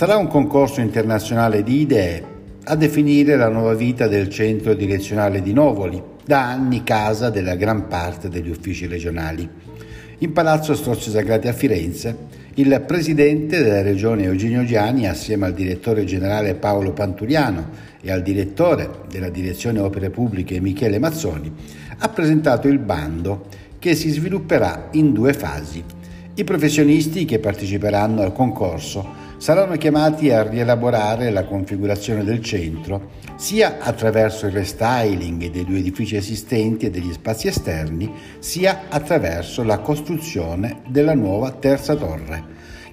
Sarà un concorso internazionale di idee a definire la nuova vita del centro direzionale di Novoli, da anni casa della gran parte degli uffici regionali. In Palazzo Strozzi Sagrati a Firenze, il presidente della regione Eugenio Giani, assieme al direttore generale Paolo Panturiano e al direttore della direzione opere pubbliche Michele Mazzoni, ha presentato il bando che si svilupperà in due fasi. I professionisti che parteciperanno al concorso saranno chiamati a rielaborare la configurazione del centro sia attraverso il restyling dei due edifici esistenti e degli spazi esterni, sia attraverso la costruzione della nuova terza torre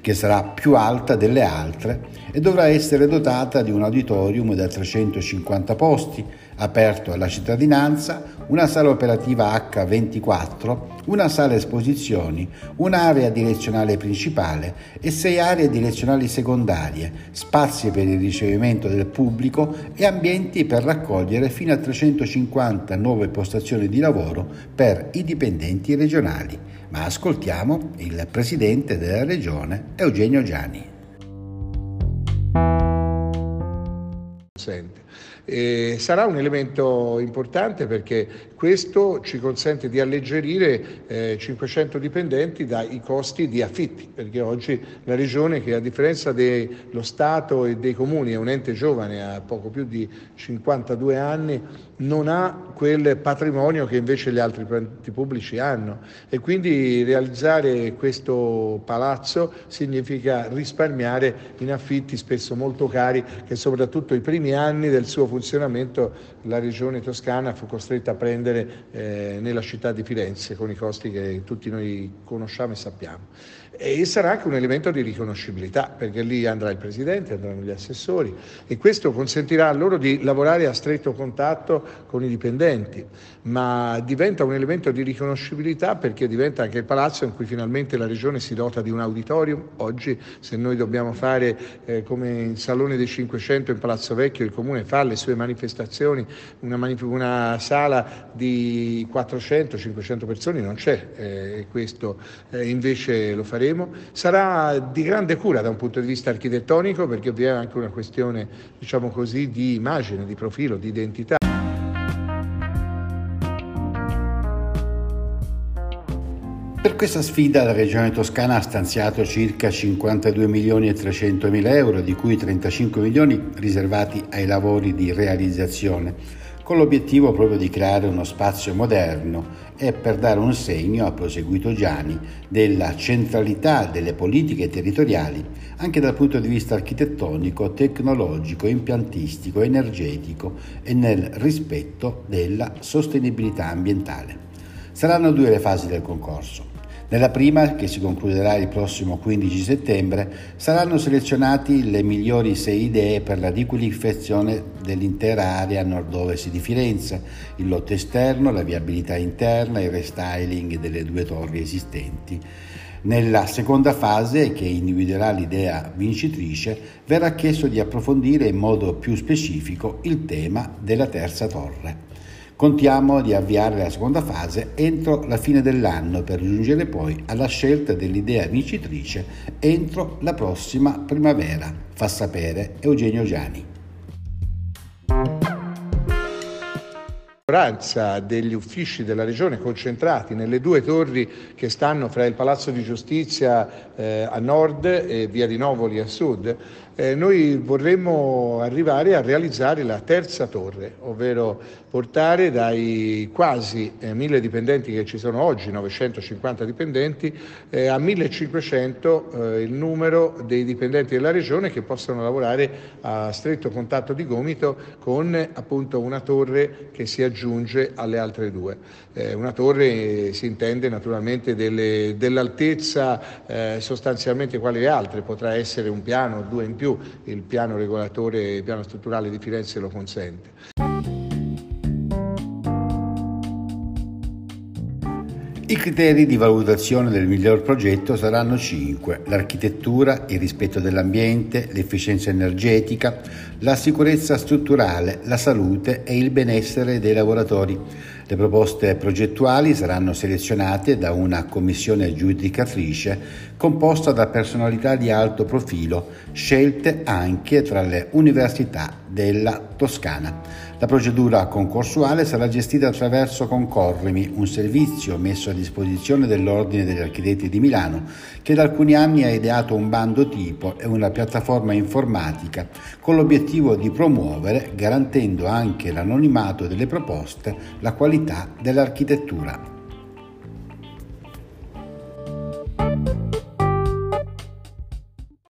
che sarà più alta delle altre e dovrà essere dotata di un auditorium da 350 posti, aperto alla cittadinanza, una sala operativa H24, una sala esposizioni, un'area direzionale principale e sei aree direzionali secondarie, spazi per il ricevimento del pubblico e ambienti per raccogliere fino a 350 nuove postazioni di lavoro per i dipendenti regionali. Ma ascoltiamo il presidente della regione Eugenio Gianni. E sarà un elemento importante perché questo ci consente di alleggerire eh, 500 dipendenti dai costi di affitti, perché oggi la Regione, che a differenza dello Stato e dei comuni è un ente giovane, ha poco più di 52 anni, non ha quel patrimonio che invece gli altri enti pubblici hanno. E quindi realizzare questo palazzo significa risparmiare in affitti spesso molto cari che soprattutto i primi anni del suo funzionamento la Regione Toscana fu costretta a prendere eh, nella città di Firenze con i costi che tutti noi conosciamo e sappiamo. E sarà anche un elemento di riconoscibilità perché lì andrà il Presidente, andranno gli assessori e questo consentirà loro di lavorare a stretto contatto con i dipendenti, ma diventa un elemento di riconoscibilità perché diventa anche il palazzo in cui finalmente la Regione si dota di un auditorium. Oggi se noi dobbiamo fare eh, come il Salone dei 500 in Palazzo Vecchio, il Comune fa le sue manifestazioni, una, manif- una sala di 400-500 persone non c'è eh, questo eh, invece lo faremo. Sarà di grande cura da un punto di vista architettonico perché vi è anche una questione diciamo così, di immagine, di profilo, di identità. Questa sfida la Regione Toscana ha stanziato circa 52 milioni e 300 mila euro, di cui 35 milioni riservati ai lavori di realizzazione con l'obiettivo proprio di creare uno spazio moderno e per dare un segno, ha proseguito Gianni, della centralità delle politiche territoriali anche dal punto di vista architettonico, tecnologico, impiantistico, energetico e nel rispetto della sostenibilità ambientale. Saranno due le fasi del concorso. Nella prima, che si concluderà il prossimo 15 settembre, saranno selezionate le migliori sei idee per la riqualificazione dell'intera area nord-ovest di Firenze, il lotto esterno, la viabilità interna, il restyling delle due torri esistenti. Nella seconda fase, che individuerà l'idea vincitrice, verrà chiesto di approfondire in modo più specifico il tema della terza torre. Contiamo di avviare la seconda fase entro la fine dell'anno per giungere poi alla scelta dell'idea vincitrice entro la prossima primavera, fa sapere Eugenio Giani. degli uffici della regione concentrati nelle due torri che stanno fra il Palazzo di Giustizia eh, a nord e via di Novoli a sud, eh, noi vorremmo arrivare a realizzare la terza torre, ovvero portare dai quasi eh, 1000 dipendenti che ci sono oggi, 950 dipendenti, eh, a 1500 eh, il numero dei dipendenti della regione che possono lavorare a stretto contatto di gomito con appunto una torre che si aggiunge alle altre due. Eh, una torre si intende naturalmente delle, dell'altezza eh, sostanzialmente quale le altre, potrà essere un piano, due in più più il piano regolatore, il piano strutturale di Firenze lo consente. I criteri di valutazione del miglior progetto saranno cinque: l'architettura, il rispetto dell'ambiente, l'efficienza energetica, la sicurezza strutturale, la salute e il benessere dei lavoratori. Le proposte progettuali saranno selezionate da una commissione giudicatrice composta da personalità di alto profilo, scelte anche tra le università della Toscana. La procedura concorsuale sarà gestita attraverso Concorremi, un servizio messo a disposizione dell'Ordine degli Architetti di Milano, che da alcuni anni ha ideato un bando tipo e una piattaforma informatica con l'obiettivo di promuovere, garantendo anche l'anonimato delle proposte, la qualità dell'architettura.